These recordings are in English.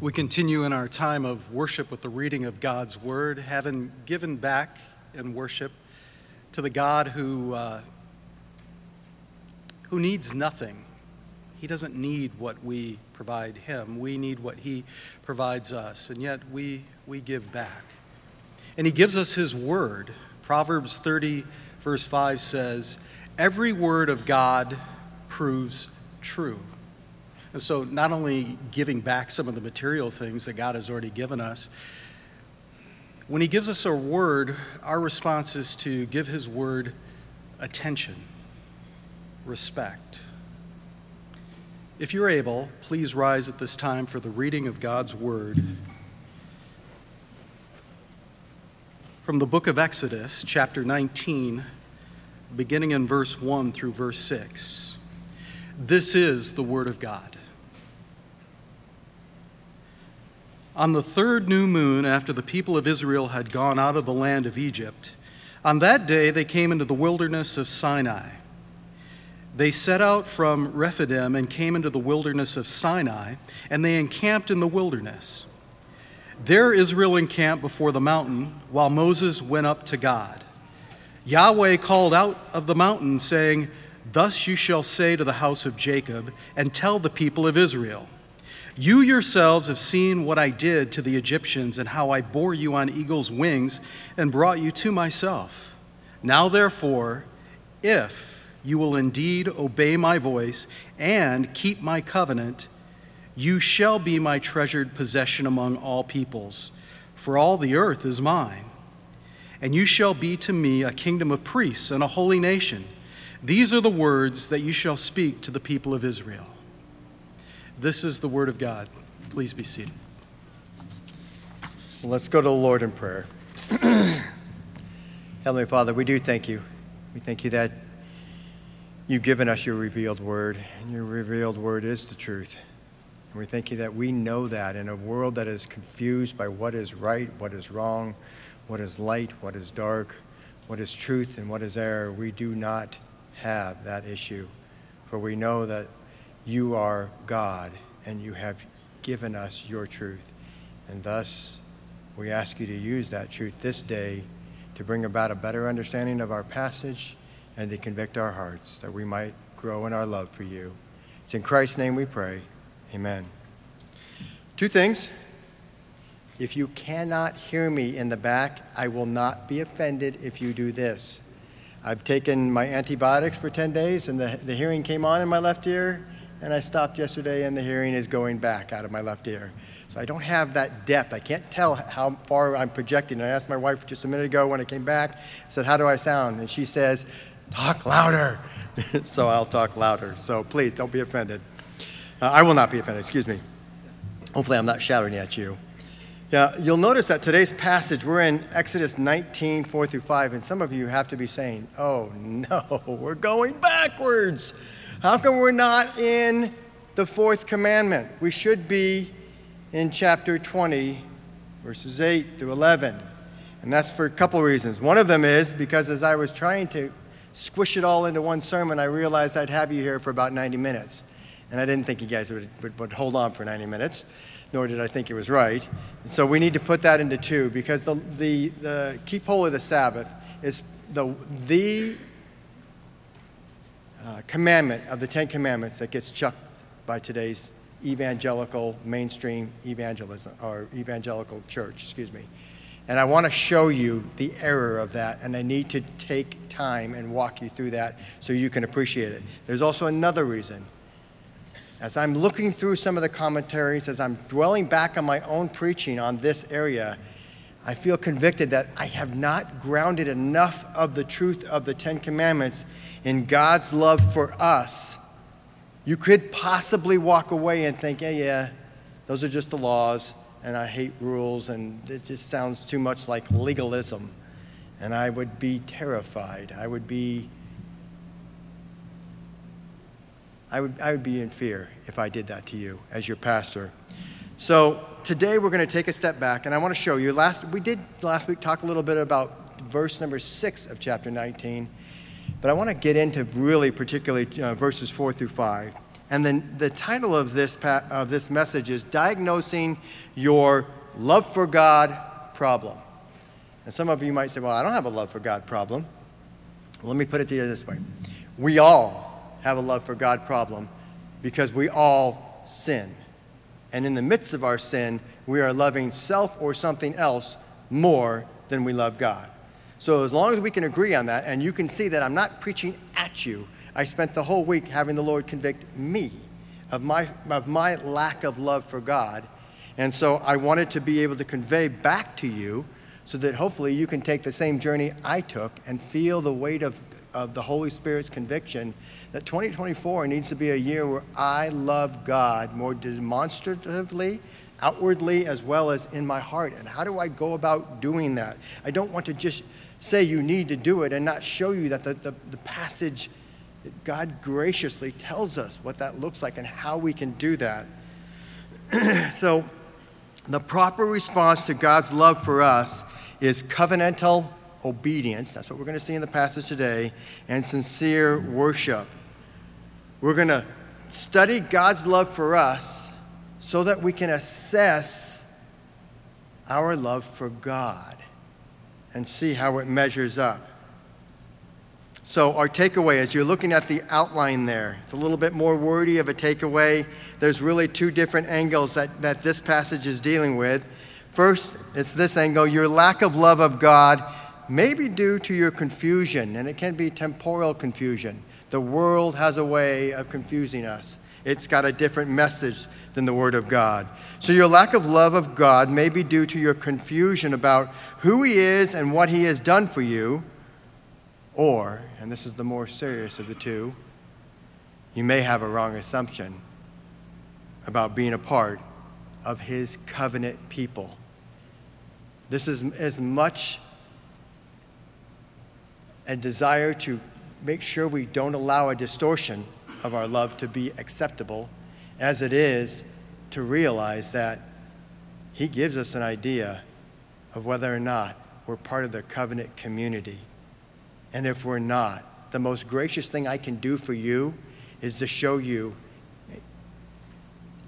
We continue in our time of worship with the reading of God's Word, having given back in worship to the God who, uh, who needs nothing. He doesn't need what we provide Him, we need what He provides us, and yet we, we give back. And He gives us His Word. Proverbs 30, verse 5 says, Every word of God proves true. And so, not only giving back some of the material things that God has already given us, when He gives us a word, our response is to give His word attention, respect. If you're able, please rise at this time for the reading of God's word. From the book of Exodus, chapter 19, beginning in verse 1 through verse 6. This is the word of God. On the third new moon, after the people of Israel had gone out of the land of Egypt, on that day they came into the wilderness of Sinai. They set out from Rephidim and came into the wilderness of Sinai, and they encamped in the wilderness. There Israel encamped before the mountain, while Moses went up to God. Yahweh called out of the mountain, saying, Thus you shall say to the house of Jacob, and tell the people of Israel. You yourselves have seen what I did to the Egyptians and how I bore you on eagle's wings and brought you to myself. Now, therefore, if you will indeed obey my voice and keep my covenant, you shall be my treasured possession among all peoples, for all the earth is mine. And you shall be to me a kingdom of priests and a holy nation. These are the words that you shall speak to the people of Israel. This is the word of God. Please be seated. Let's go to the Lord in prayer. Heavenly Father, we do thank you. We thank you that you've given us your revealed word, and your revealed word is the truth. And we thank you that we know that in a world that is confused by what is right, what is wrong, what is light, what is dark, what is truth, and what is error, we do not have that issue. For we know that you are God and you have given us your truth. And thus, we ask you to use that truth this day to bring about a better understanding of our passage and to convict our hearts that we might grow in our love for you. It's in Christ's name we pray. Amen. Two things. If you cannot hear me in the back, I will not be offended if you do this. I've taken my antibiotics for 10 days, and the, the hearing came on in my left ear, and I stopped yesterday, and the hearing is going back out of my left ear. So I don't have that depth. I can't tell how far I'm projecting. I asked my wife just a minute ago when I came back, I said, How do I sound? And she says, Talk louder. so I'll talk louder. So please don't be offended. Uh, I will not be offended, excuse me. Hopefully, I'm not shouting at you. Yeah, you'll notice that today's passage, we're in Exodus 19, 4 through 5, and some of you have to be saying, Oh no, we're going backwards. How come we're not in the fourth commandment? We should be in chapter 20, verses 8 through 11. And that's for a couple reasons. One of them is because as I was trying to squish it all into one sermon, I realized I'd have you here for about 90 minutes. And I didn't think you guys would, would, would hold on for 90 minutes, nor did I think it was right. And so we need to put that into two because the, the, the keep holy the Sabbath is the, the uh, commandment of the Ten Commandments that gets chucked by today's evangelical mainstream evangelism or evangelical church, excuse me. And I want to show you the error of that, and I need to take time and walk you through that so you can appreciate it. There's also another reason. As I'm looking through some of the commentaries, as I'm dwelling back on my own preaching on this area, I feel convicted that I have not grounded enough of the truth of the Ten Commandments in God's love for us. You could possibly walk away and think, yeah, yeah, those are just the laws, and I hate rules, and it just sounds too much like legalism. And I would be terrified. I would be. I would, I would be in fear if I did that to you as your pastor. So today we're going to take a step back, and I want to show you. Last we did last week talk a little bit about verse number six of chapter 19, but I want to get into really particularly uh, verses four through five. And then the title of this, pa- of this message is Diagnosing Your Love for God Problem. And some of you might say, Well, I don't have a love for God problem. Well, let me put it to you this way We all have a love for God problem because we all sin. And in the midst of our sin, we are loving self or something else more than we love God. So, as long as we can agree on that, and you can see that I'm not preaching at you, I spent the whole week having the Lord convict me of my, of my lack of love for God. And so I wanted to be able to convey back to you so that hopefully you can take the same journey I took and feel the weight of, of the Holy Spirit's conviction that 2024 needs to be a year where I love God more demonstratively, outwardly, as well as in my heart. And how do I go about doing that? I don't want to just say you need to do it and not show you that the, the, the passage God graciously tells us what that looks like and how we can do that. so, the proper response to God's love for us is covenantal obedience. That's what we're going to see in the passage today, and sincere worship. We're going to study God's love for us so that we can assess our love for God and see how it measures up. So, our takeaway, as you're looking at the outline there, it's a little bit more wordy of a takeaway. There's really two different angles that, that this passage is dealing with. First, it's this angle your lack of love of God may be due to your confusion, and it can be temporal confusion. The world has a way of confusing us, it's got a different message than the Word of God. So, your lack of love of God may be due to your confusion about who He is and what He has done for you or, and this is the more serious of the two, you may have a wrong assumption about being a part of his covenant people. This is as much a desire to make sure we don't allow a distortion of our love to be acceptable as it is to realize that he gives us an idea of whether or not we're part of the covenant community. And if we're not, the most gracious thing I can do for you is to show you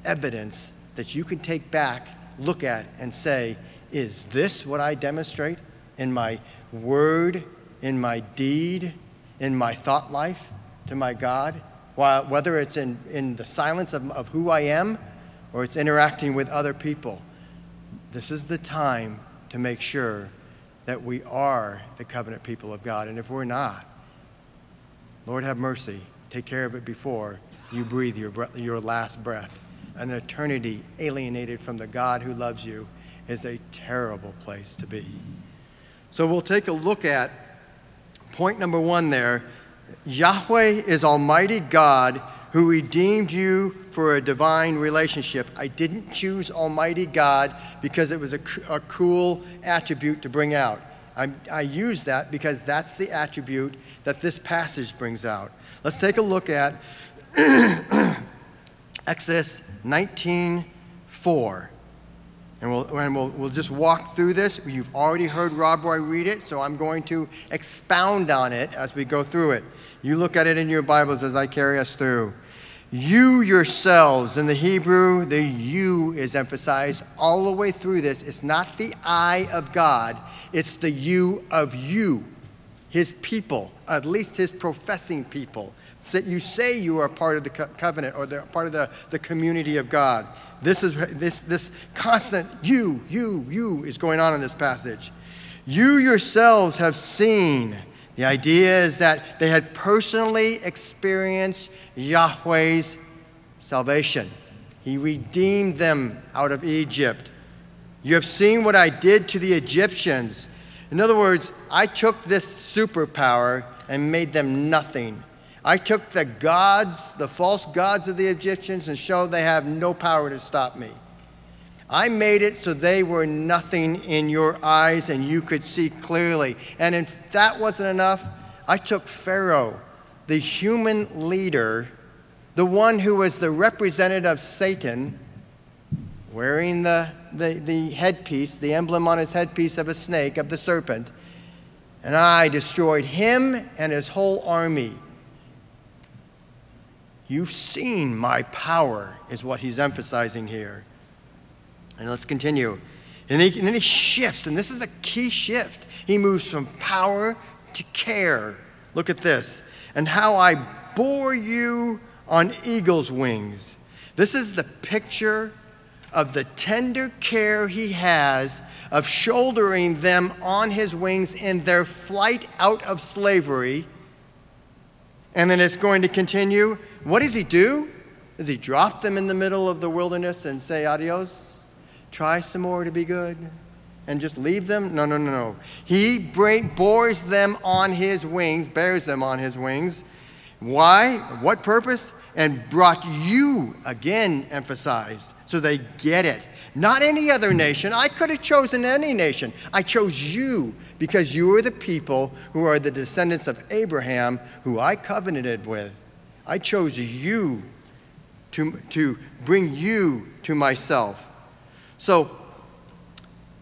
evidence that you can take back, look at, and say, is this what I demonstrate in my word, in my deed, in my thought life to my God? While, whether it's in, in the silence of, of who I am or it's interacting with other people, this is the time to make sure that we are the covenant people of God. And if we're not, Lord have mercy. Take care of it before you breathe your, your last breath. An eternity alienated from the God who loves you is a terrible place to be. So we'll take a look at point number one there. Yahweh is Almighty God who redeemed you for a divine relationship. I didn't choose Almighty God because it was a, a cool attribute to bring out. I, I use that because that's the attribute that this passage brings out. Let's take a look at Exodus 19 4. And, we'll, and we'll, we'll just walk through this. You've already heard Rob Roy read it, so I'm going to expound on it as we go through it. You look at it in your Bibles as I carry us through. You yourselves, in the Hebrew, the you is emphasized all the way through this. It's not the I of God, it's the you of you, his people, at least his professing people. That you say you are part of the co- covenant or the, part of the, the community of God. This is this this constant you, you, you is going on in this passage. You yourselves have seen the idea is that they had personally experienced Yahweh's salvation. He redeemed them out of Egypt. You have seen what I did to the Egyptians. In other words, I took this superpower and made them nothing. I took the gods, the false gods of the Egyptians, and showed they have no power to stop me. I made it so they were nothing in your eyes and you could see clearly. And if that wasn't enough, I took Pharaoh, the human leader, the one who was the representative of Satan, wearing the, the, the headpiece, the emblem on his headpiece of a snake, of the serpent, and I destroyed him and his whole army. You've seen my power, is what he's emphasizing here. And let's continue. And, he, and then he shifts, and this is a key shift. He moves from power to care. Look at this. And how I bore you on eagle's wings. This is the picture of the tender care he has of shouldering them on his wings in their flight out of slavery. And then it's going to continue. What does he do? Does he drop them in the middle of the wilderness and say, adios? try some more to be good and just leave them? No, no, no, no. He bores them on his wings, bears them on his wings. Why? What purpose? And brought you, again, emphasize, so they get it. Not any other nation. I could have chosen any nation. I chose you because you are the people who are the descendants of Abraham, who I covenanted with. I chose you to, to bring you to myself. So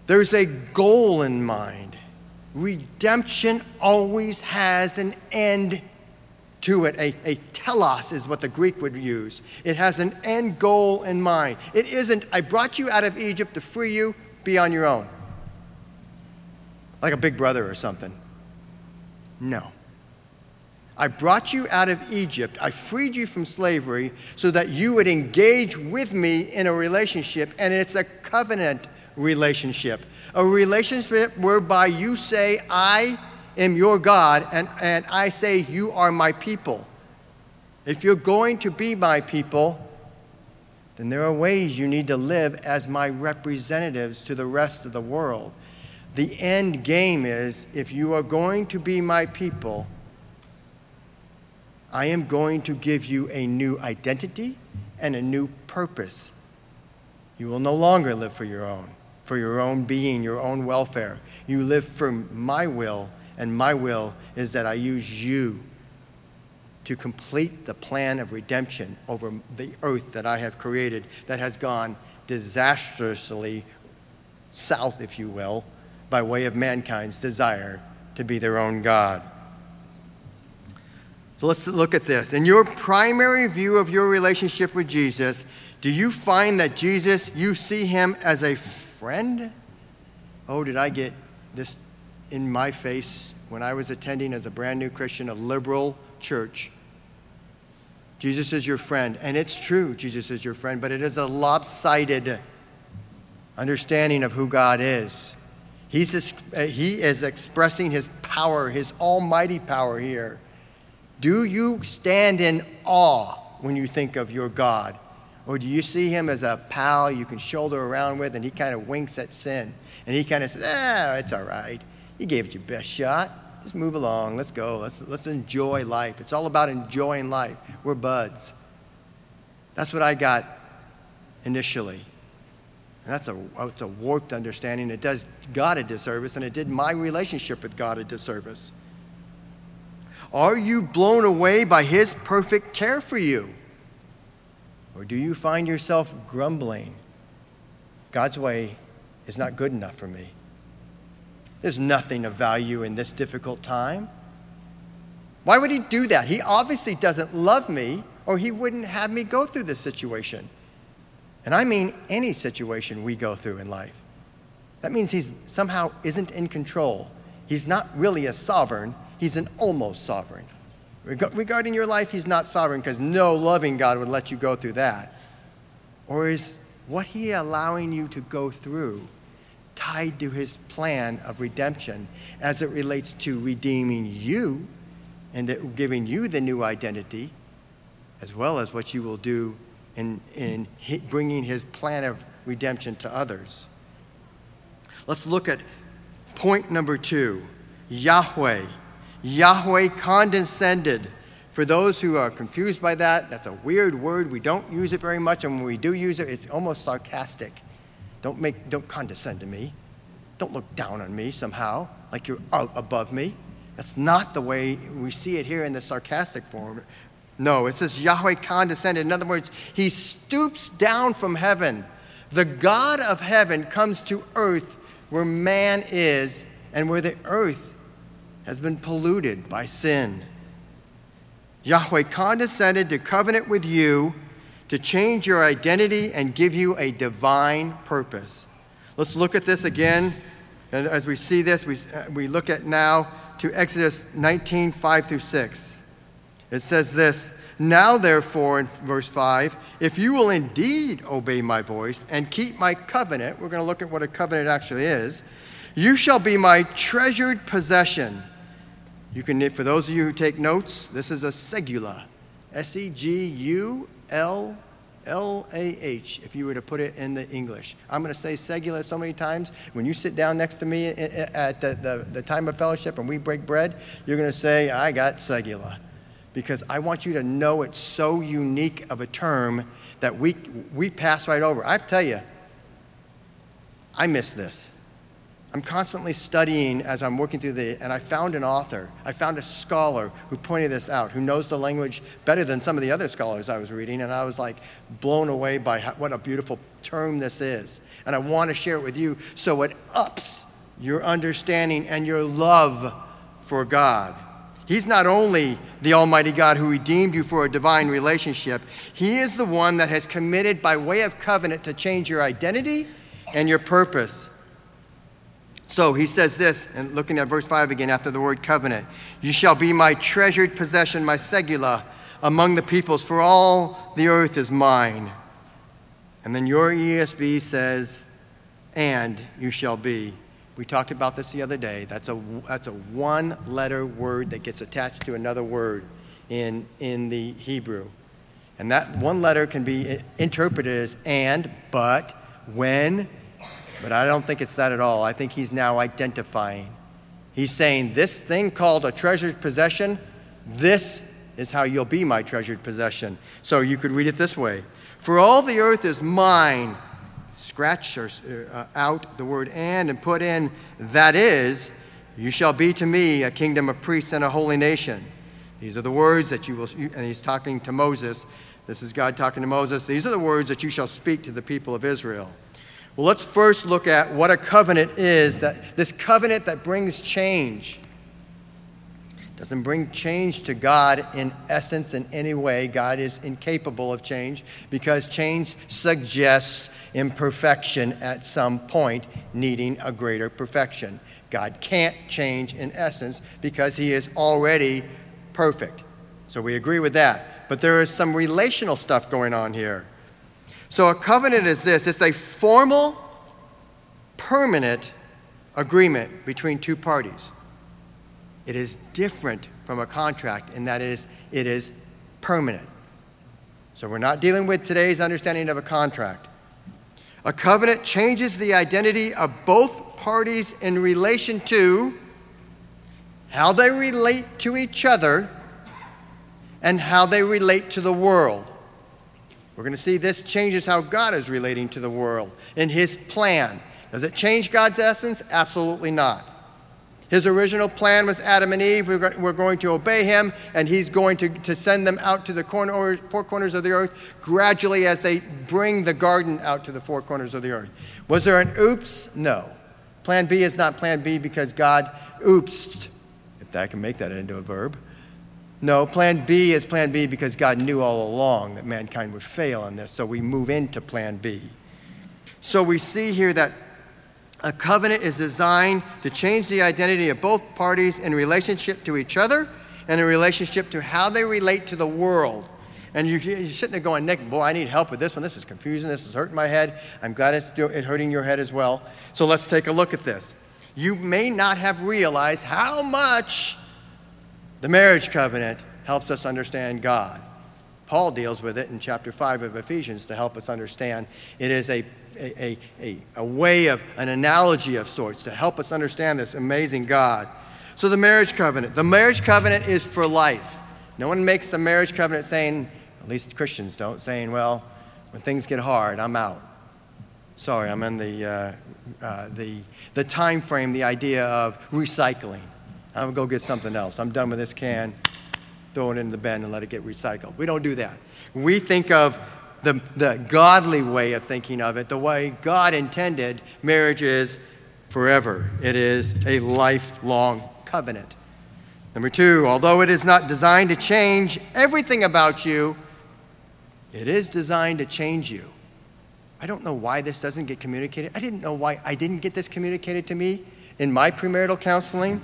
there's a goal in mind. Redemption always has an end to it. A, a telos is what the Greek would use. It has an end goal in mind. It isn't, I brought you out of Egypt to free you, be on your own. Like a big brother or something. No. I brought you out of Egypt. I freed you from slavery so that you would engage with me in a relationship, and it's a covenant relationship. A relationship whereby you say, I am your God, and, and I say, You are my people. If you're going to be my people, then there are ways you need to live as my representatives to the rest of the world. The end game is if you are going to be my people, I am going to give you a new identity and a new purpose. You will no longer live for your own, for your own being, your own welfare. You live for my will, and my will is that I use you to complete the plan of redemption over the earth that I have created that has gone disastrously south, if you will, by way of mankind's desire to be their own God. So let's look at this. In your primary view of your relationship with Jesus, do you find that Jesus, you see him as a friend? Oh, did I get this in my face when I was attending as a brand new Christian a liberal church? Jesus is your friend. And it's true, Jesus is your friend, but it is a lopsided understanding of who God is. He's, he is expressing his power, his almighty power here. Do you stand in awe when you think of your God? Or do you see him as a pal you can shoulder around with and he kind of winks at sin? And he kind of says, ah, it's all right. You gave it your best shot. Just move along. Let's go. Let's, let's enjoy life. It's all about enjoying life. We're buds. That's what I got initially. And that's a, it's a warped understanding. It does God a disservice, and it did my relationship with God a disservice. Are you blown away by His perfect care for you? Or do you find yourself grumbling? God's way is not good enough for me. There's nothing of value in this difficult time. Why would He do that? He obviously doesn't love me, or He wouldn't have me go through this situation. And I mean any situation we go through in life. That means He somehow isn't in control. He's not really a sovereign, He's an almost sovereign. Reg- regarding your life, He's not sovereign because no loving God would let you go through that. Or is what He allowing you to go through tied to His plan of redemption as it relates to redeeming you and giving you the new identity, as well as what you will do in, in bringing His plan of redemption to others? Let's look at point number two Yahweh Yahweh condescended. For those who are confused by that, that's a weird word. We don't use it very much, and when we do use it, it's almost sarcastic. Don't, make, don't condescend to me. Don't look down on me somehow, like you're above me. That's not the way we see it here in the sarcastic form. No, it says Yahweh condescended. In other words, he stoops down from heaven. The God of heaven comes to earth where man is and where the earth has been polluted by sin. Yahweh condescended to covenant with you to change your identity and give you a divine purpose. Let's look at this again. And as we see this, we, we look at now to Exodus 19 5 through 6. It says this Now, therefore, in verse 5, if you will indeed obey my voice and keep my covenant, we're going to look at what a covenant actually is, you shall be my treasured possession. You can, for those of you who take notes, this is a segula. S E G U L L A H, if you were to put it in the English. I'm going to say segula so many times. When you sit down next to me at the, the, the time of fellowship and we break bread, you're going to say, I got segula. Because I want you to know it's so unique of a term that we, we pass right over. I tell you, I miss this. I'm constantly studying as I'm working through the, and I found an author, I found a scholar who pointed this out, who knows the language better than some of the other scholars I was reading, and I was like blown away by how, what a beautiful term this is. And I want to share it with you so it ups your understanding and your love for God. He's not only the Almighty God who redeemed you for a divine relationship, He is the one that has committed by way of covenant to change your identity and your purpose. So he says this, and looking at verse 5 again after the word covenant You shall be my treasured possession, my segula, among the peoples, for all the earth is mine. And then your ESV says, And you shall be. We talked about this the other day. That's a, that's a one letter word that gets attached to another word in, in the Hebrew. And that one letter can be interpreted as and, but, when, but I don't think it's that at all. I think he's now identifying. He's saying, This thing called a treasured possession, this is how you'll be my treasured possession. So you could read it this way For all the earth is mine. Scratch or, uh, out the word and and put in, that is, you shall be to me a kingdom of priests and a holy nation. These are the words that you will, and he's talking to Moses. This is God talking to Moses. These are the words that you shall speak to the people of Israel. Well, let's first look at what a covenant is that this covenant that brings change doesn't bring change to God in essence in any way. God is incapable of change because change suggests imperfection at some point, needing a greater perfection. God can't change in essence because he is already perfect. So we agree with that. But there is some relational stuff going on here. So a covenant is this it's a formal, permanent agreement between two parties. It is different from a contract in that it is, it is permanent. So we're not dealing with today's understanding of a contract. A covenant changes the identity of both parties in relation to how they relate to each other and how they relate to the world. We're going to see this changes how God is relating to the world in His plan. Does it change God's essence? Absolutely not. His original plan was Adam and Eve. We're going to obey him, and he's going to, to send them out to the corner, four corners of the earth gradually as they bring the garden out to the four corners of the earth. Was there an oops? No. Plan B is not plan B because God oopsed, if I can make that into a verb. No, plan B is plan B because God knew all along that mankind would fail in this, so we move into plan B. So we see here that a covenant is designed to change the identity of both parties in relationship to each other and in relationship to how they relate to the world. And you're, sitting there going, Nick, boy, I need help with this one. This is confusing. This is hurting my head. I'm glad it's, hurting your head as well. So let's take a look at this. You may not have realized how much the marriage covenant helps us understand God. Paul deals with it in chapter 5 of Ephesians to help us understand. It is a, a, a, a way of an analogy of sorts to help us understand this amazing God. So, the marriage covenant. The marriage covenant is for life. No one makes a marriage covenant saying, at least Christians don't, saying, well, when things get hard, I'm out. Sorry, I'm in the, uh, uh, the, the time frame, the idea of recycling. I'm to go get something else. I'm done with this can. Throw it in the bin and let it get recycled. We don't do that. We think of the, the godly way of thinking of it, the way God intended marriage is forever. It is a lifelong covenant. Number two, although it is not designed to change everything about you, it is designed to change you. I don't know why this doesn't get communicated. I didn't know why I didn't get this communicated to me in my premarital counseling.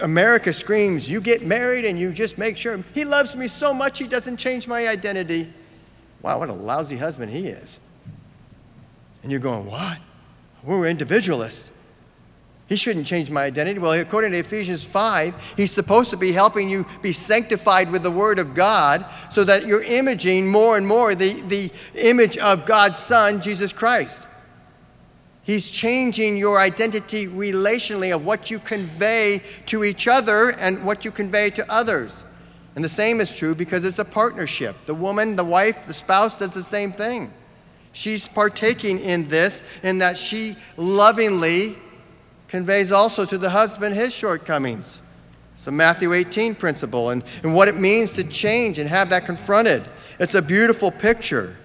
America screams, you get married and you just make sure he loves me so much he doesn't change my identity. Wow, what a lousy husband he is. And you're going, what? We're individualists. He shouldn't change my identity. Well, according to Ephesians 5, he's supposed to be helping you be sanctified with the Word of God so that you're imaging more and more the, the image of God's Son, Jesus Christ. He's changing your identity relationally of what you convey to each other and what you convey to others. And the same is true because it's a partnership. The woman, the wife, the spouse does the same thing. She's partaking in this, in that she lovingly conveys also to the husband his shortcomings. It's a Matthew 18 principle and, and what it means to change and have that confronted. It's a beautiful picture.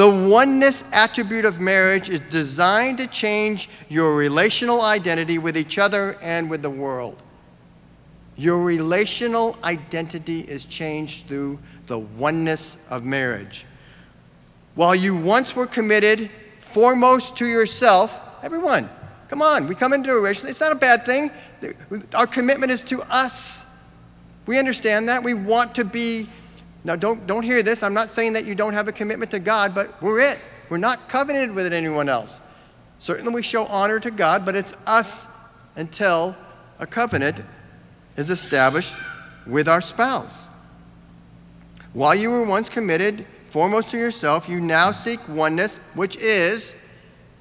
The oneness attribute of marriage is designed to change your relational identity with each other and with the world. Your relational identity is changed through the oneness of marriage. While you once were committed foremost to yourself, everyone, come on, we come into a relationship. It's not a bad thing. Our commitment is to us. We understand that. We want to be now, don't, don't hear this. I'm not saying that you don't have a commitment to God, but we're it. We're not covenanted with anyone else. Certainly, we show honor to God, but it's us until a covenant is established with our spouse. While you were once committed foremost to yourself, you now seek oneness, which is,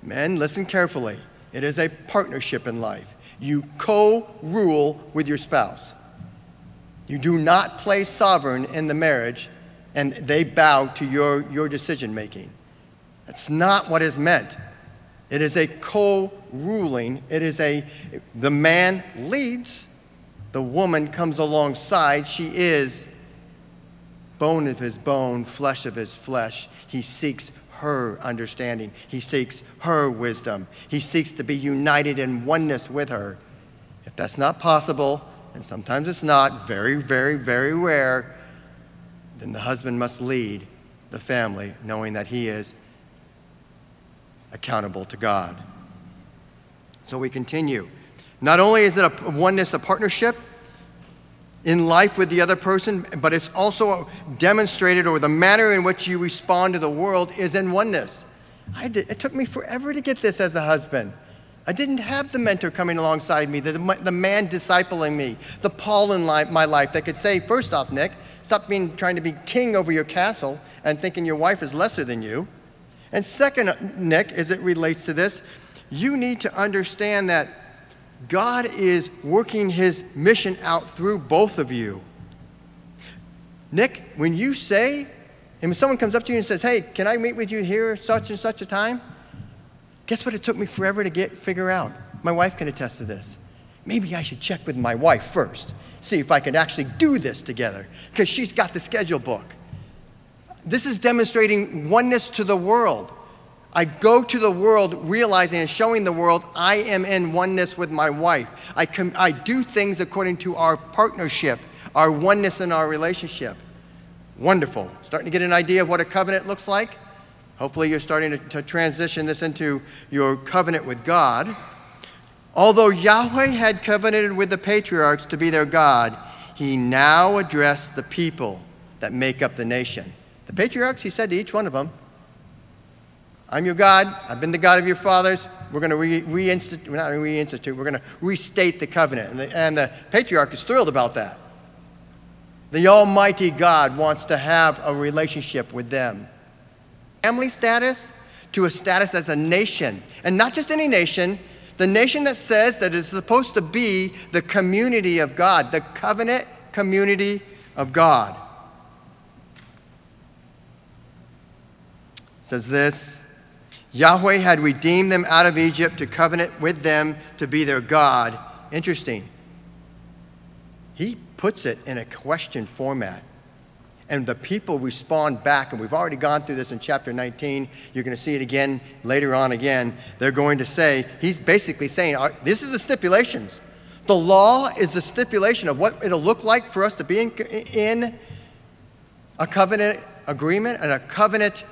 men, listen carefully, it is a partnership in life. You co rule with your spouse. You do not play sovereign in the marriage and they bow to your, your decision making. That's not what is meant. It is a co ruling. It is a, the man leads, the woman comes alongside. She is bone of his bone, flesh of his flesh. He seeks her understanding, he seeks her wisdom, he seeks to be united in oneness with her. If that's not possible, and sometimes it's not, very, very, very rare, then the husband must lead the family knowing that he is accountable to God. So we continue. Not only is it a oneness, a partnership in life with the other person, but it's also demonstrated, or the manner in which you respond to the world is in oneness. Did, it took me forever to get this as a husband. I didn't have the mentor coming alongside me, the, the man discipling me, the Paul in my life that could say, first off, Nick, stop being trying to be king over your castle and thinking your wife is lesser than you. And second, uh, Nick, as it relates to this, you need to understand that God is working his mission out through both of you. Nick, when you say, and when someone comes up to you and says, Hey, can I meet with you here such and such a time? Guess what it took me forever to get figure out? My wife can attest to this. Maybe I should check with my wife first, see if I can actually do this together, because she's got the schedule book. This is demonstrating oneness to the world. I go to the world realizing and showing the world I am in oneness with my wife. I, com- I do things according to our partnership, our oneness in our relationship. Wonderful. Starting to get an idea of what a covenant looks like? Hopefully, you're starting to, to transition this into your covenant with God. Although Yahweh had covenanted with the patriarchs to be their God, he now addressed the people that make up the nation. The patriarchs, he said to each one of them, I'm your God. I've been the God of your fathers. We're going to re- reinstitute, we're not reinstitute, we're going to restate the covenant. And the, and the patriarch is thrilled about that. The Almighty God wants to have a relationship with them family status to a status as a nation. And not just any nation, the nation that says that it's supposed to be the community of God, the covenant community of God. It says this Yahweh had redeemed them out of Egypt to covenant with them to be their God. Interesting. He puts it in a question format and the people respond back. And we've already gone through this in chapter 19. You're going to see it again later on again. They're going to say, he's basically saying, This is the stipulations. The law is the stipulation of what it'll look like for us to be in, in a covenant agreement and a covenant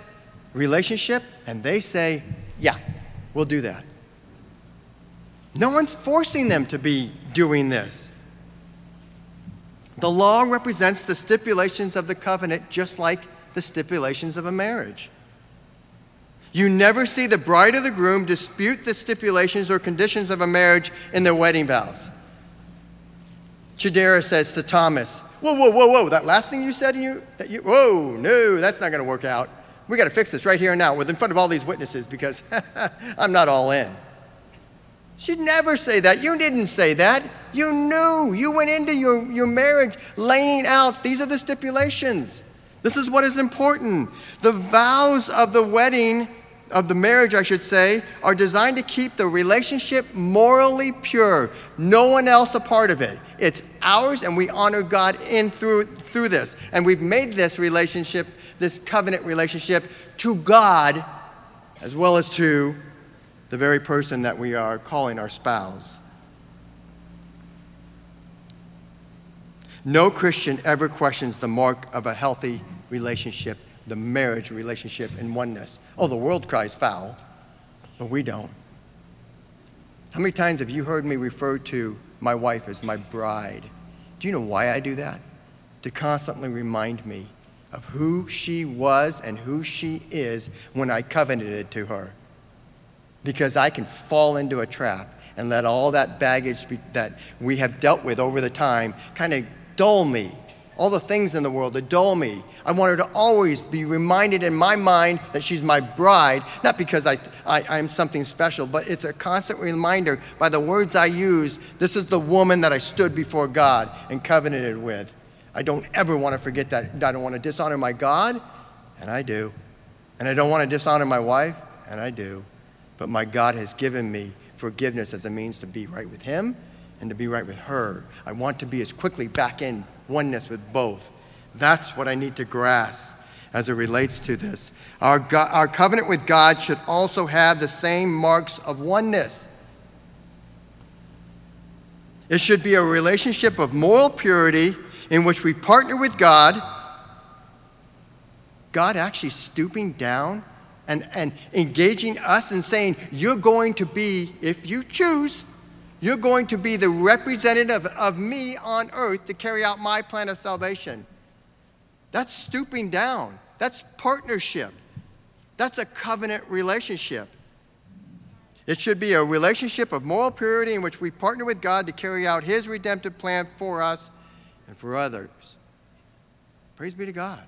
relationship. And they say, yeah, we'll do that. No one's forcing them to be doing this. The law represents the stipulations of the covenant just like the stipulations of a marriage. You never see the bride or the groom dispute the stipulations or conditions of a marriage in their wedding vows. Chidera says to Thomas, Whoa, whoa, whoa, whoa, that last thing you said, you, that you whoa, no, that's not going to work out. We got to fix this right here and now with in front of all these witnesses because I'm not all in. She'd never say that. You didn't say that. You knew. You went into your, your marriage laying out these are the stipulations. This is what is important. The vows of the wedding of the marriage, I should say, are designed to keep the relationship morally pure. No one else a part of it. It's ours, and we honor God in through through this. And we've made this relationship, this covenant relationship, to God as well as to the very person that we are calling our spouse. No Christian ever questions the mark of a healthy relationship the marriage relationship in oneness. Oh, the world cries foul, but we don't. How many times have you heard me refer to my wife as my bride? Do you know why I do that? To constantly remind me of who she was and who she is when I covenanted to her. Because I can fall into a trap and let all that baggage be, that we have dealt with over the time kind of dull me all the things in the world that dull me. I want her to always be reminded in my mind that she's my bride, not because I, I, am something special, but it's a constant reminder by the words I use this is the woman that I stood before God and covenanted with. I don't ever want to forget that. I don't want to dishonor my God, and I do. And I don't want to dishonor my wife, and I do. But my God has given me forgiveness as a means to be right with Him and to be right with her. I want to be as quickly back in oneness with both. That's what I need to grasp as it relates to this. Our, God, our covenant with God should also have the same marks of oneness. It should be a relationship of moral purity in which we partner with God. God actually stooping down and, and engaging us and saying, You're going to be, if you choose, you're going to be the representative of me on earth to carry out my plan of salvation. That's stooping down. That's partnership. That's a covenant relationship. It should be a relationship of moral purity in which we partner with God to carry out His redemptive plan for us and for others. Praise be to God.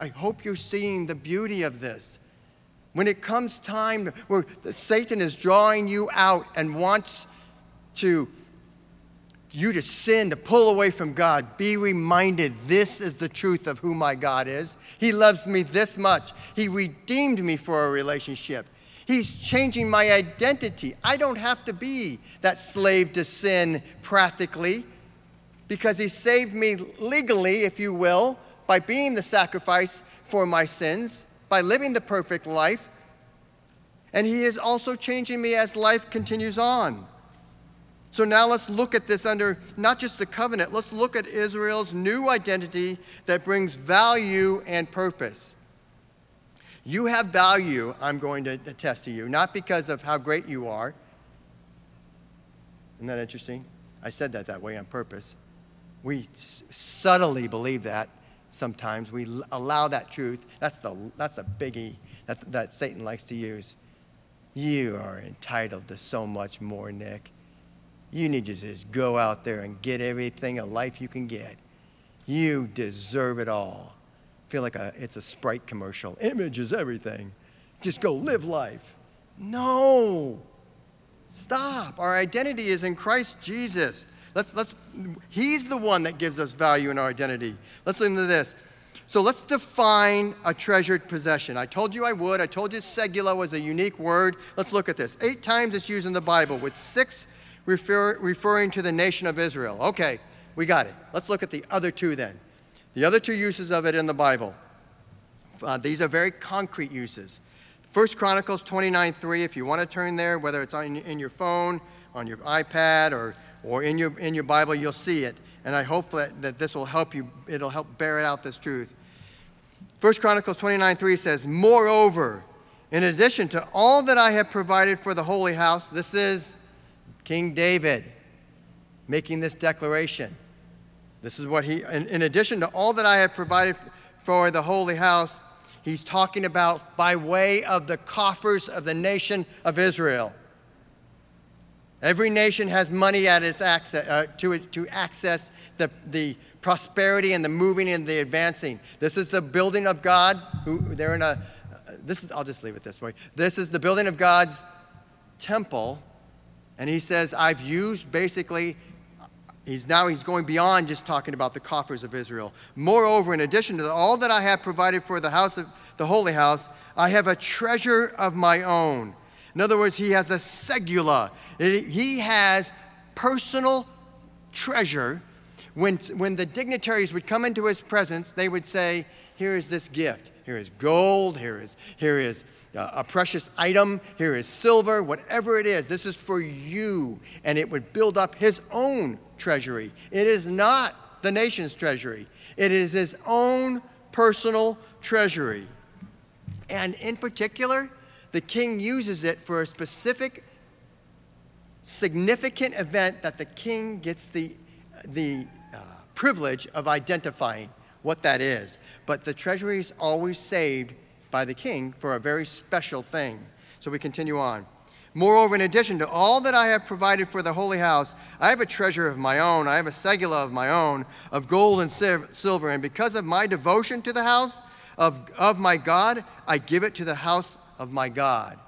I hope you're seeing the beauty of this. When it comes time where Satan is drawing you out and wants to you to sin, to pull away from God, be reminded this is the truth of who my God is. He loves me this much. He redeemed me for a relationship. He's changing my identity. I don't have to be that slave to sin practically because He saved me legally, if you will, by being the sacrifice for my sins, by living the perfect life. And He is also changing me as life continues on. So now let's look at this under not just the covenant, let's look at Israel's new identity that brings value and purpose. You have value, I'm going to attest to you, not because of how great you are. Isn't that interesting? I said that that way on purpose. We subtly believe that sometimes. We allow that truth. That's, the, that's a biggie that, that Satan likes to use. You are entitled to so much more, Nick. You need to just go out there and get everything a life you can get. You deserve it all. Feel like a, it's a Sprite commercial. Image is everything. Just go live life. No. Stop. Our identity is in Christ Jesus. Let's, let's, he's the one that gives us value in our identity. Let's listen to this. So let's define a treasured possession. I told you I would. I told you segula was a unique word. Let's look at this. Eight times it's used in the Bible with six refer, referring to the nation of Israel. Okay, we got it. Let's look at the other two then. The other two uses of it in the Bible. Uh, these are very concrete uses. First Chronicles 29 3, if you want to turn there, whether it's on, in your phone, on your iPad, or, or in your, in your Bible, you'll see it. And I hope that, that this will help you, it'll help bear it out this truth. 1 Chronicles 29 3 says, Moreover, in addition to all that I have provided for the holy house, this is King David making this declaration. This is what he, in, in addition to all that I have provided for the holy house, he's talking about by way of the coffers of the nation of Israel. Every nation has money at its access, uh, to, to access the, the prosperity and the moving and the advancing. This is the building of God. Who, they're in a, this is, I'll just leave it this way. This is the building of God's temple. And he says, I've used basically He's now he's going beyond just talking about the coffers of Israel. Moreover, in addition to all that I have provided for the house of the holy house, I have a treasure of my own. In other words, he has a segula. He has personal treasure. When, when the dignitaries would come into his presence, they would say, Here is this gift. Here is gold. Here is, here is uh, a precious item. Here is silver. Whatever it is, this is for you. And it would build up his own treasury. It is not the nation's treasury, it is his own personal treasury. And in particular, the king uses it for a specific, significant event that the king gets the, the uh, privilege of identifying what that is. But the treasury is always saved by the king for a very special thing. So we continue on. Moreover, in addition to all that I have provided for the holy house, I have a treasure of my own. I have a segula of my own, of gold and silver. And because of my devotion to the house of, of my God, I give it to the house of my God.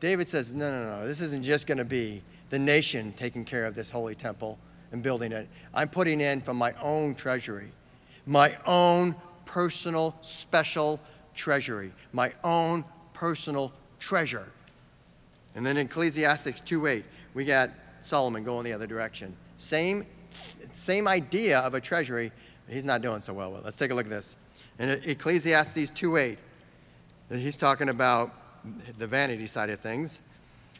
David says, No, no, no. This isn't just going to be the nation taking care of this holy temple and building it. I'm putting in from my own treasury, my own personal, special treasury, my own personal treasure. And then in Ecclesiastes 2:8, we got Solomon going the other direction. Same, same idea of a treasury, he's not doing so well. Let's take a look at this. In Ecclesiastes 2:8, he's talking about the vanity side of things.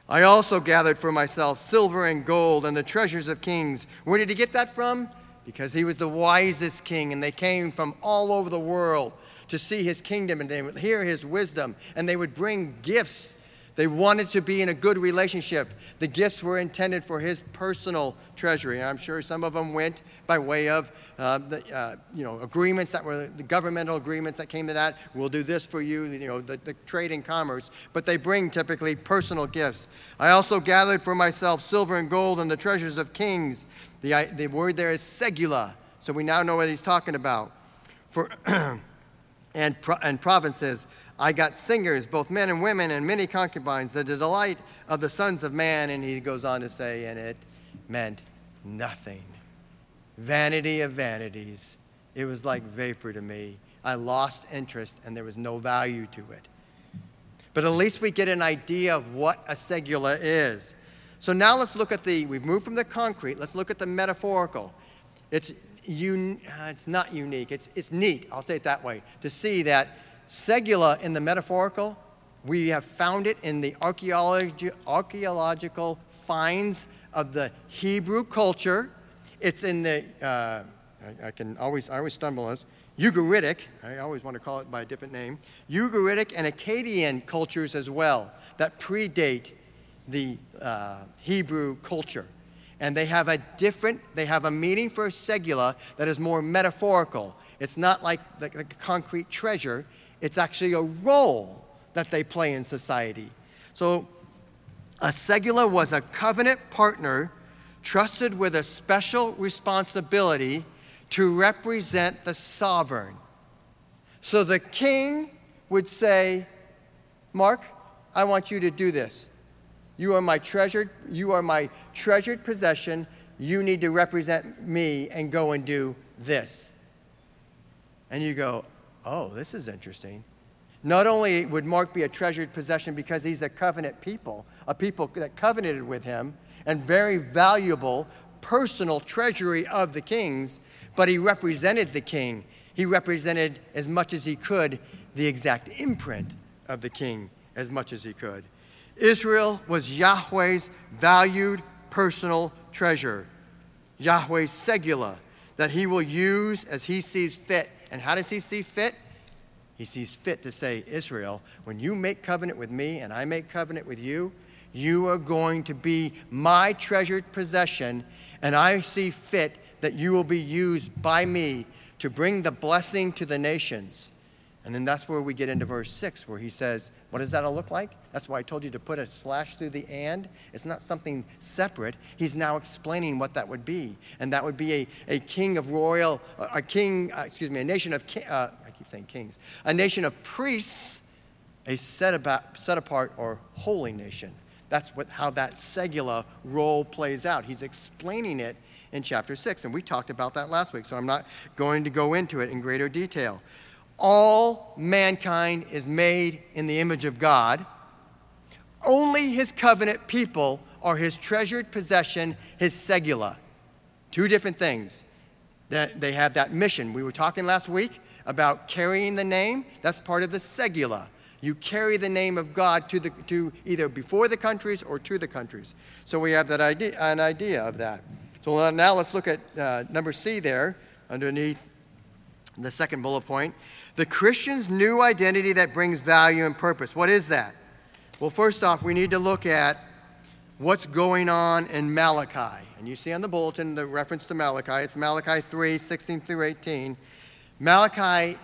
I also gathered for myself silver and gold and the treasures of kings. Where did he get that from? Because he was the wisest king, and they came from all over the world to see his kingdom, and they would hear his wisdom, and they would bring gifts they wanted to be in a good relationship. The gifts were intended for his personal treasury. I'm sure some of them went by way of uh, the, uh, you know, agreements that were the governmental agreements that came to that. We'll do this for you, you know, the, the trade and commerce. But they bring typically personal gifts. I also gathered for myself silver and gold and the treasures of kings. The, the word there is segula. So we now know what he's talking about. For and, and provinces. I got singers, both men and women, and many concubines, the delight of the sons of man. And he goes on to say, and it meant nothing. Vanity of vanities. It was like vapor to me. I lost interest, and there was no value to it. But at least we get an idea of what a segula is. So now let's look at the, we've moved from the concrete, let's look at the metaphorical. It's, un, uh, it's not unique, it's, it's neat, I'll say it that way, to see that Segula in the metaphorical, we have found it in the archaeology, archaeological finds of the Hebrew culture. It's in the, uh, I, I, can always, I always stumble on this, Ugaritic, I always want to call it by a different name, Ugaritic and Akkadian cultures as well that predate the uh, Hebrew culture. And they have a different, they have a meaning for segula that is more metaphorical. It's not like the, the concrete treasure, it's actually a role that they play in society. So, a segula was a covenant partner trusted with a special responsibility to represent the sovereign. So the king would say, Mark, I want you to do this. You are my treasured, you are my treasured possession. You need to represent me and go and do this. And you go, oh, this is interesting. Not only would Mark be a treasured possession because he's a covenant people, a people that covenanted with him, and very valuable personal treasury of the king's, but he represented the king. He represented as much as he could the exact imprint of the king as much as he could. Israel was Yahweh's valued personal treasure. Yahweh's segula that he will use as he sees fit. And how does he see fit? He sees fit to say, Israel, when you make covenant with me and I make covenant with you, you are going to be my treasured possession, and I see fit that you will be used by me to bring the blessing to the nations. And then that's where we get into verse 6, where he says, What does that all look like? That's why I told you to put a slash through the and. It's not something separate. He's now explaining what that would be. And that would be a, a king of royal, a king, uh, excuse me, a nation of, uh, I keep saying kings, a nation of priests, a set, about, set apart or holy nation. That's what, how that segula role plays out. He's explaining it in chapter 6. And we talked about that last week, so I'm not going to go into it in greater detail. All mankind is made in the image of God. Only his covenant people are his treasured possession, his segula. Two different things. That they have that mission. We were talking last week about carrying the name. That's part of the segula. You carry the name of God to, the, to either before the countries or to the countries. So we have that idea, an idea of that. So now let's look at uh, number C there underneath the second bullet point. The Christian's new identity that brings value and purpose. What is that? Well, first off, we need to look at what's going on in Malachi. And you see on the bulletin the reference to Malachi. It's Malachi 3 16 through 18. Malachi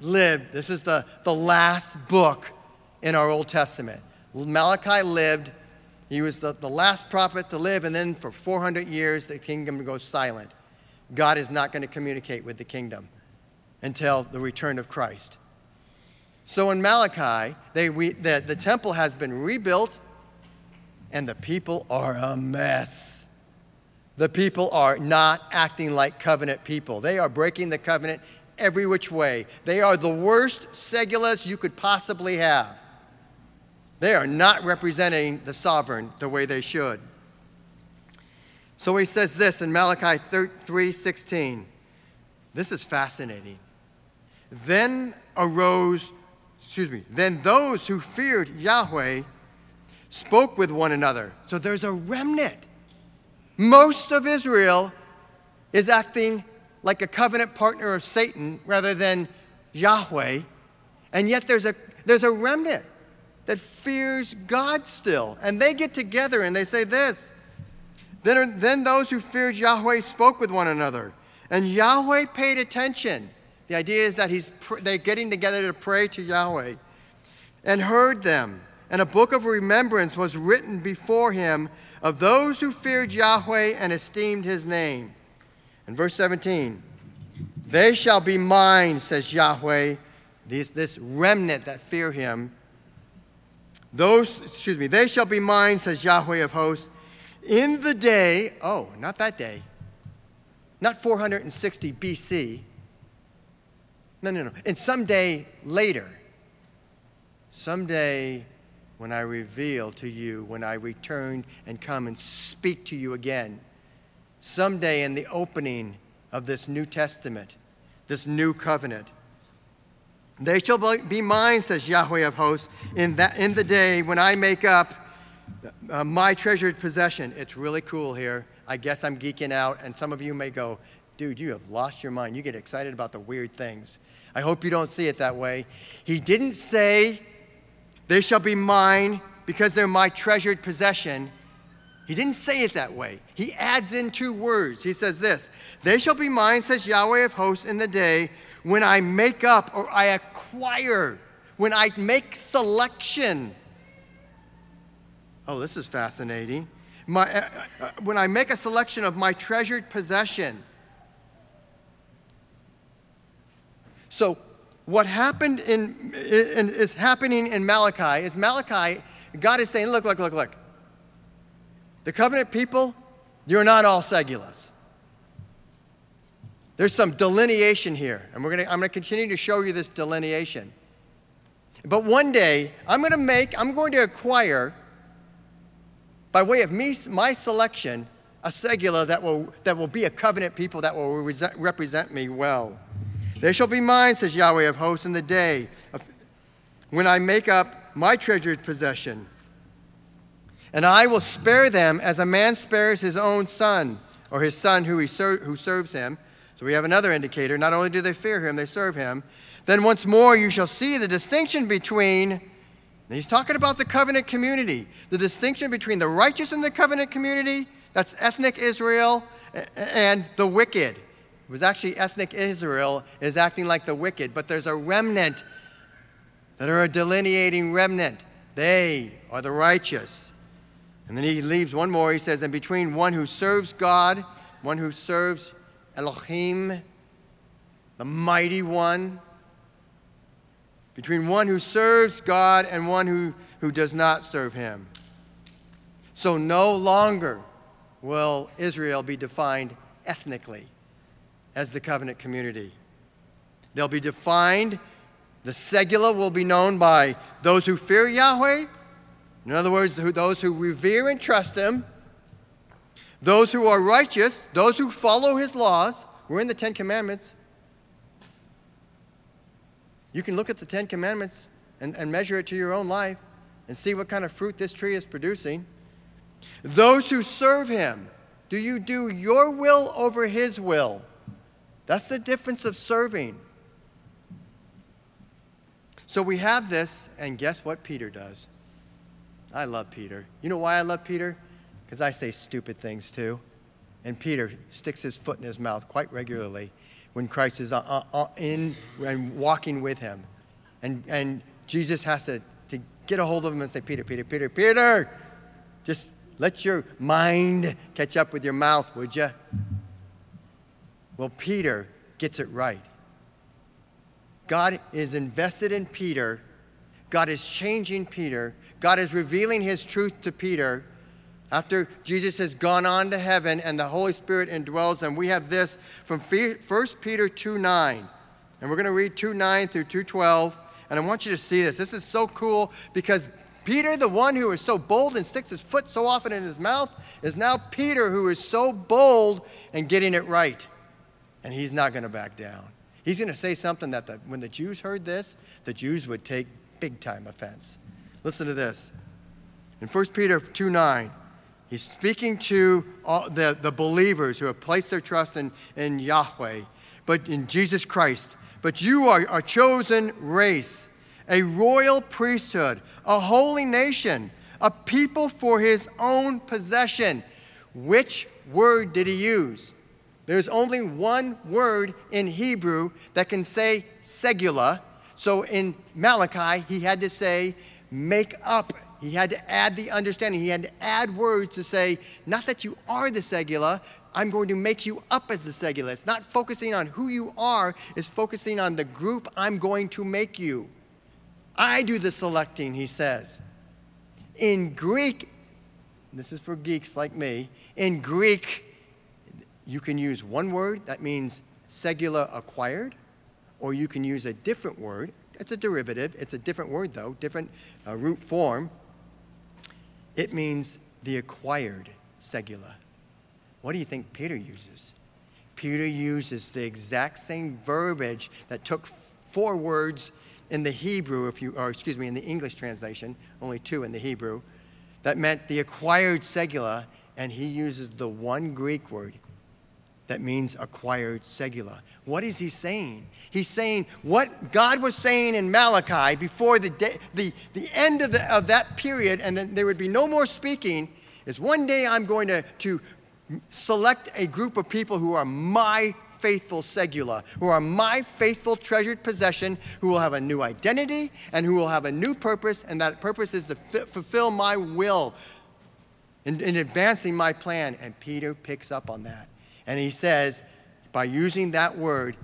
lived, this is the, the last book in our Old Testament. Malachi lived, he was the, the last prophet to live, and then for 400 years the kingdom goes silent. God is not going to communicate with the kingdom until the return of Christ. So in Malachi, they, we, the, the temple has been rebuilt and the people are a mess. The people are not acting like covenant people. They are breaking the covenant every which way. They are the worst segulas you could possibly have. They are not representing the sovereign the way they should. So he says this in Malachi 3:16. This is fascinating. Then arose, excuse me, then those who feared Yahweh spoke with one another. So there's a remnant. Most of Israel is acting like a covenant partner of Satan rather than Yahweh. And yet there's a, there's a remnant that fears God still. And they get together and they say this. Then, then those who feared Yahweh spoke with one another. And Yahweh paid attention the idea is that he's pr- they're getting together to pray to Yahweh and heard them. And a book of remembrance was written before him of those who feared Yahweh and esteemed his name. In verse 17, they shall be mine, says Yahweh, this, this remnant that fear him. Those, excuse me, they shall be mine, says Yahweh of hosts, in the day, oh, not that day, not 460 BC, no, no, no. And someday later, someday when I reveal to you, when I return and come and speak to you again, someday in the opening of this New Testament, this new covenant, they shall be mine, says Yahweh of hosts, in, that, in the day when I make up uh, my treasured possession. It's really cool here. I guess I'm geeking out, and some of you may go, dude, you have lost your mind. You get excited about the weird things. I hope you don't see it that way. He didn't say, They shall be mine because they're my treasured possession. He didn't say it that way. He adds in two words. He says this They shall be mine, says Yahweh of hosts, in the day when I make up or I acquire, when I make selection. Oh, this is fascinating. My, uh, uh, when I make a selection of my treasured possession. So, what happened in, in, is happening in Malachi is Malachi, God is saying, look, look, look, look. The covenant people, you're not all segulas. There's some delineation here, and we're gonna, I'm going to continue to show you this delineation. But one day, I'm going to make, I'm going to acquire, by way of me, my selection, a segula that will, that will be a covenant people that will represent me well. They shall be mine, says Yahweh of hosts, in the day of, when I make up my treasured possession. And I will spare them as a man spares his own son. or his son who, he ser- who serves him. So we have another indicator. Not only do they fear him, they serve him. Then once more you shall see the distinction between, he's talking about the covenant community, the distinction between the righteous in the covenant community, that's ethnic Israel, and the wicked. It was actually ethnic Israel is acting like the wicked, but there's a remnant that are a delineating remnant. They are the righteous. And then he leaves one more. He says, And between one who serves God, one who serves Elohim, the mighty one, between one who serves God and one who, who does not serve him. So no longer will Israel be defined ethnically as the covenant community. They'll be defined, the Segula will be known by those who fear Yahweh, in other words, those who revere and trust Him, those who are righteous, those who follow His laws. We're in the Ten Commandments. You can look at the Ten Commandments and, and measure it to your own life and see what kind of fruit this tree is producing. Those who serve Him, do you do your will over His will? That's the difference of serving. So we have this, and guess what Peter does? I love Peter. You know why I love Peter? Because I say stupid things too. And Peter sticks his foot in his mouth quite regularly when Christ is uh, uh, uh, in and walking with him. And, and Jesus has to, to get a hold of him and say, Peter, Peter, Peter, Peter, just let your mind catch up with your mouth, would you? Well, Peter gets it right. God is invested in Peter. God is changing Peter. God is revealing his truth to Peter. After Jesus has gone on to heaven and the Holy Spirit indwells him, we have this from 1 Peter 2 9. And we're going to read 2 9 through 2 12. And I want you to see this. This is so cool because Peter, the one who is so bold and sticks his foot so often in his mouth, is now Peter who is so bold and getting it right and he's not going to back down. He's going to say something that the, when the Jews heard this, the Jews would take big time offense. Listen to this. In 1 Peter 2 9, he's speaking to the, the believers who have placed their trust in, in Yahweh, but in Jesus Christ. But you are a chosen race, a royal priesthood, a holy nation, a people for his own possession. Which word did he use? There's only one word in Hebrew that can say segula. So in Malachi, he had to say, make up. He had to add the understanding. He had to add words to say, not that you are the segula, I'm going to make you up as the segula. It's not focusing on who you are, it's focusing on the group I'm going to make you. I do the selecting, he says. In Greek, this is for geeks like me, in Greek, you can use one word that means segula acquired, or you can use a different word. It's a derivative, it's a different word though, different uh, root form. It means the acquired segula. What do you think Peter uses? Peter uses the exact same verbiage that took four words in the Hebrew, if you, or excuse me, in the English translation, only two in the Hebrew, that meant the acquired segula, and he uses the one Greek word that means acquired segula. What is he saying? He's saying what God was saying in Malachi before the, day, the, the end of, the, of that period, and then there would be no more speaking, is one day I'm going to, to select a group of people who are my faithful segula, who are my faithful treasured possession, who will have a new identity and who will have a new purpose, and that purpose is to f- fulfill my will in, in advancing my plan. And Peter picks up on that. And he says, by using that word,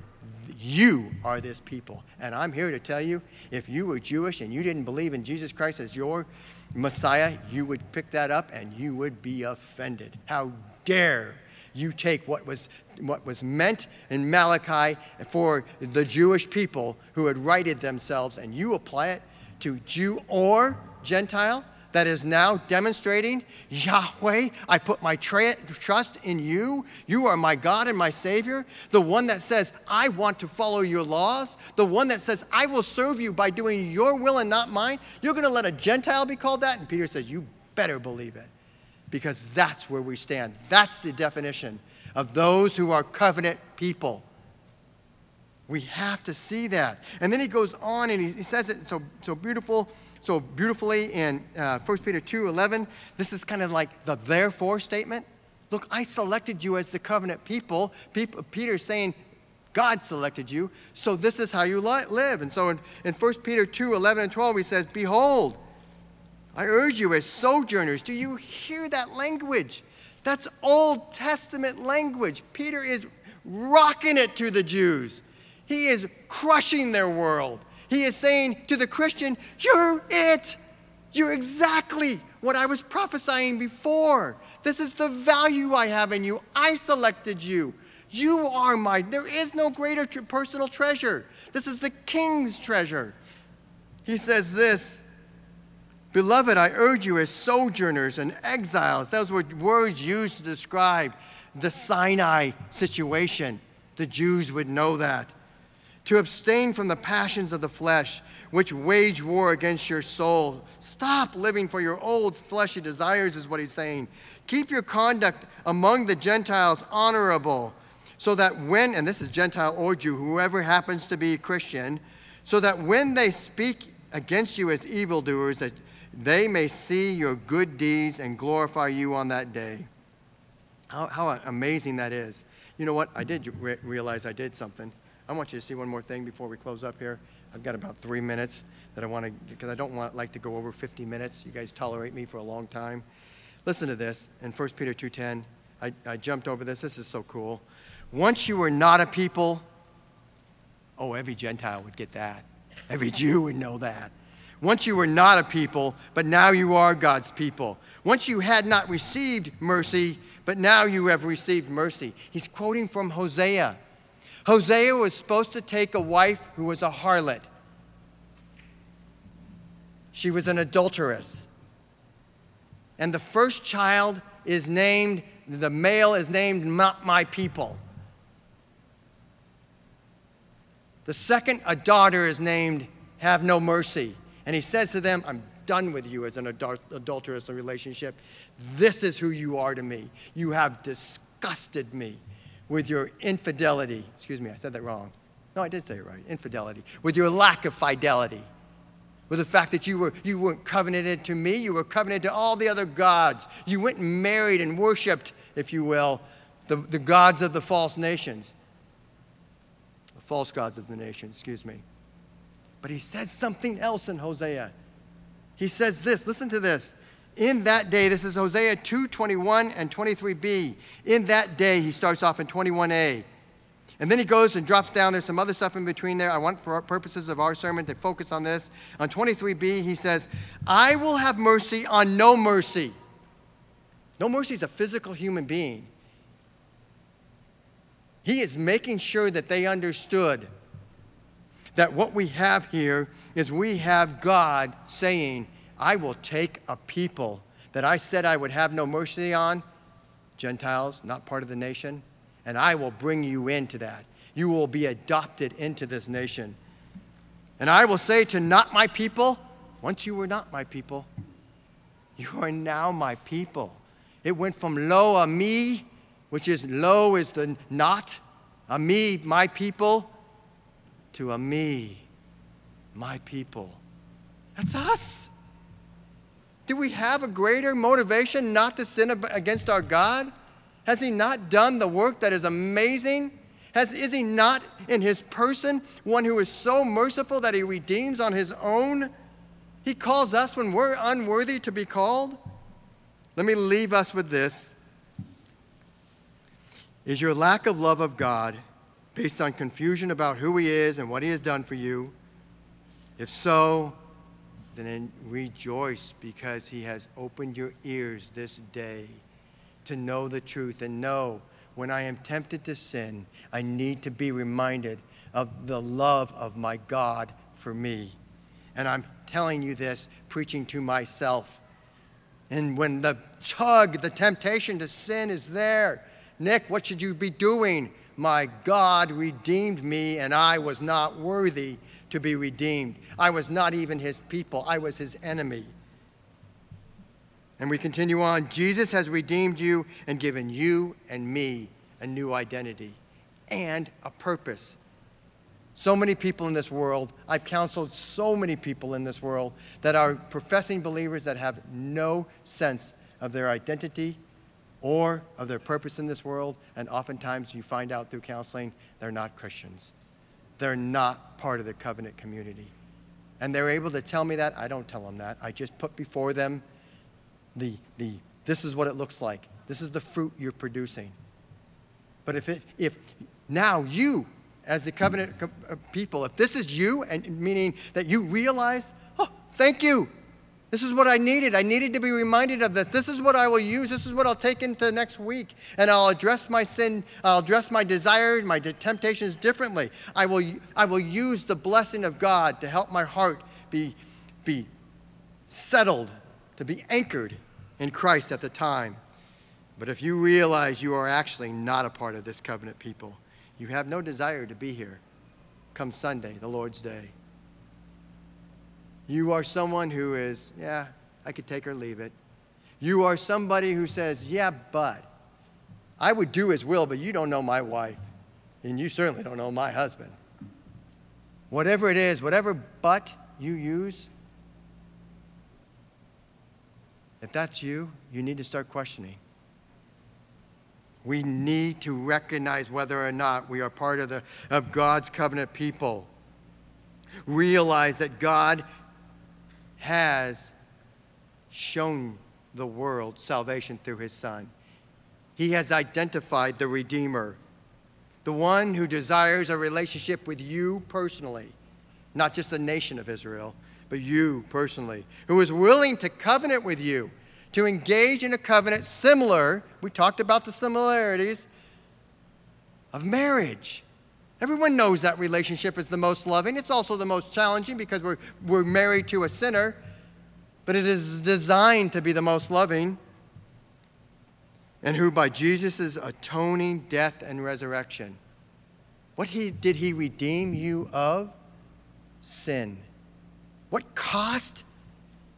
you are this people. And I'm here to tell you if you were Jewish and you didn't believe in Jesus Christ as your Messiah, you would pick that up and you would be offended. How dare you take what was, what was meant in Malachi for the Jewish people who had righted themselves and you apply it to Jew or Gentile? That is now demonstrating Yahweh, I put my tra- trust in you. You are my God and my Savior. The one that says, I want to follow your laws. The one that says, I will serve you by doing your will and not mine. You're going to let a Gentile be called that? And Peter says, You better believe it. because that's where we stand. That's the definition of those who are covenant people. We have to see that. And then he goes on and he, he says it so, so beautiful, so beautifully in uh, 1 Peter 2 11. This is kind of like the therefore statement. Look, I selected you as the covenant people. people Peter's saying, God selected you, so this is how you li- live. And so in, in 1 Peter 2 11 and 12, he says, Behold, I urge you as sojourners. Do you hear that language? That's Old Testament language. Peter is rocking it to the Jews, he is crushing their world. He is saying to the Christian, You're it. You're exactly what I was prophesying before. This is the value I have in you. I selected you. You are mine. There is no greater personal treasure. This is the king's treasure. He says this Beloved, I urge you as sojourners and exiles. Those were words used to describe the Sinai situation. The Jews would know that. To abstain from the passions of the flesh, which wage war against your soul. Stop living for your old fleshy desires, is what he's saying. Keep your conduct among the Gentiles honorable so that when, and this is Gentile or Jew, whoever happens to be Christian, so that when they speak against you as evildoers, that they may see your good deeds and glorify you on that day. How, how amazing that is. You know what? I did re- realize I did something. I want you to see one more thing before we close up here. I've got about three minutes that I want to, because I don't want like to go over 50 minutes. You guys tolerate me for a long time. Listen to this in 1 Peter 2.10. I, I jumped over this. This is so cool. Once you were not a people, oh, every Gentile would get that. Every Jew would know that. Once you were not a people, but now you are God's people. Once you had not received mercy, but now you have received mercy. He's quoting from Hosea. Hosea was supposed to take a wife who was a harlot. She was an adulteress. And the first child is named, the male is named not my people. The second, a daughter is named Have No Mercy. And he says to them, I'm done with you as an adul- adulterous relationship. This is who you are to me. You have disgusted me with your infidelity. Excuse me, I said that wrong. No, I did say it right. Infidelity. With your lack of fidelity. With the fact that you, were, you weren't covenanted to me, you were covenanted to all the other gods. You went and married and worshiped, if you will, the, the gods of the false nations The false gods of the nation, excuse me. But he says something else in Hosea. He says this, listen to this. In that day, this is Hosea 2 21 and 23b. In that day, he starts off in 21a. And then he goes and drops down. There's some other stuff in between there. I want, for purposes of our sermon, to focus on this. On 23b, he says, I will have mercy on no mercy. No mercy is a physical human being. He is making sure that they understood that what we have here is we have God saying, I will take a people that I said I would have no mercy on, Gentiles, not part of the nation, and I will bring you into that. You will be adopted into this nation. And I will say to not my people, once you were not my people, you are now my people. It went from lo a me which is lo is the not, a me, my people, to a me, my people. That's us. Do we have a greater motivation not to sin against our God? Has He not done the work that is amazing? Has, is He not in His person one who is so merciful that He redeems on His own? He calls us when we're unworthy to be called. Let me leave us with this. Is your lack of love of God based on confusion about who He is and what He has done for you? If so, then rejoice because He has opened your ears this day to know the truth and know when I am tempted to sin, I need to be reminded of the love of my God for me. And I'm telling you this, preaching to myself. And when the tug, the temptation to sin is there, Nick, what should you be doing? My God redeemed me, and I was not worthy to be redeemed. I was not even his people, I was his enemy. And we continue on Jesus has redeemed you and given you and me a new identity and a purpose. So many people in this world, I've counseled so many people in this world that are professing believers that have no sense of their identity or of their purpose in this world. And oftentimes you find out through counseling they're not Christians. They're not part of the covenant community. And they're able to tell me that. I don't tell them that. I just put before them the, the this is what it looks like. This is the fruit you're producing. But if, it, if now you, as the covenant uh, people, if this is you, and meaning that you realize, oh, thank you. This is what I needed. I needed to be reminded of this. This is what I will use. This is what I'll take into next week. And I'll address my sin, I'll address my desires, my temptations differently. I will, I will use the blessing of God to help my heart be, be settled, to be anchored in Christ at the time. But if you realize you are actually not a part of this covenant people, you have no desire to be here come Sunday, the Lord's Day. You are someone who is, yeah, I could take or leave it. You are somebody who says, yeah, but I would do his will, but you don't know my wife, and you certainly don't know my husband. Whatever it is, whatever but you use, if that's you, you need to start questioning. We need to recognize whether or not we are part of, the, of God's covenant people. Realize that God has shown the world salvation through his Son. He has identified the Redeemer, the one who desires a relationship with you personally, not just the nation of Israel, but you personally, who is willing to covenant with you, to engage in a covenant similar, we talked about the similarities of marriage. Everyone knows that relationship is the most loving. It's also the most challenging because we're, we're married to a sinner, but it is designed to be the most loving. And who, by Jesus' atoning death and resurrection, what he, did he redeem you of? Sin. What cost?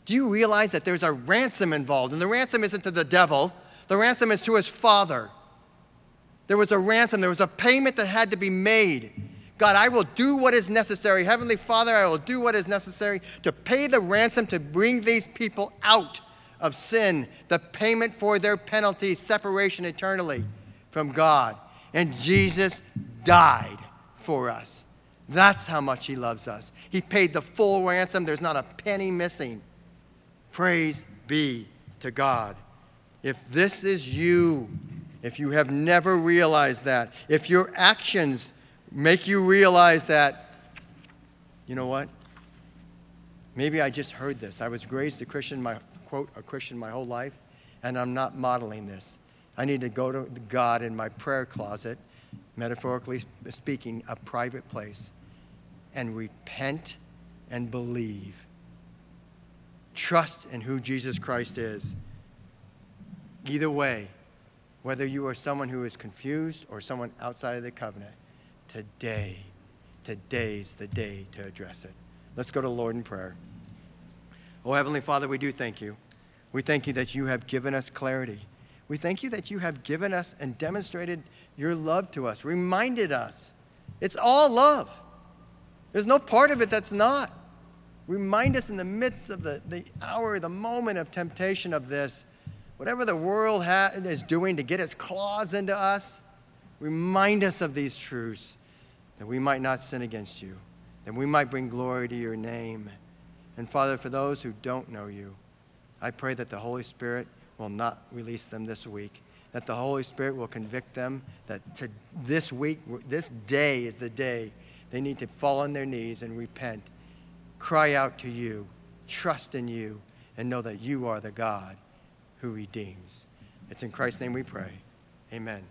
Do you realize that there's a ransom involved? And the ransom isn't to the devil, the ransom is to his father. There was a ransom, there was a payment that had to be made. God, I will do what is necessary. Heavenly Father, I will do what is necessary to pay the ransom to bring these people out of sin, the payment for their penalty, separation eternally from God. And Jesus died for us. That's how much He loves us. He paid the full ransom, there's not a penny missing. Praise be to God. If this is you, if you have never realized that, if your actions make you realize that, you know what? Maybe I just heard this. I was raised a Christian, my quote, a Christian my whole life, and I'm not modeling this. I need to go to God in my prayer closet, metaphorically speaking, a private place, and repent and believe. Trust in who Jesus Christ is. Either way, whether you are someone who is confused or someone outside of the covenant, today, today's the day to address it. Let's go to Lord in prayer. Oh, Heavenly Father, we do thank you. We thank you that you have given us clarity. We thank you that you have given us and demonstrated your love to us, reminded us. It's all love. There's no part of it that's not. Remind us in the midst of the, the hour, the moment of temptation of this Whatever the world ha- is doing to get its claws into us, remind us of these truths that we might not sin against you, that we might bring glory to your name. And Father, for those who don't know you, I pray that the Holy Spirit will not release them this week, that the Holy Spirit will convict them, that to this week, this day is the day they need to fall on their knees and repent, cry out to you, trust in you, and know that you are the God who redeems. It's in Christ's name we pray. Amen.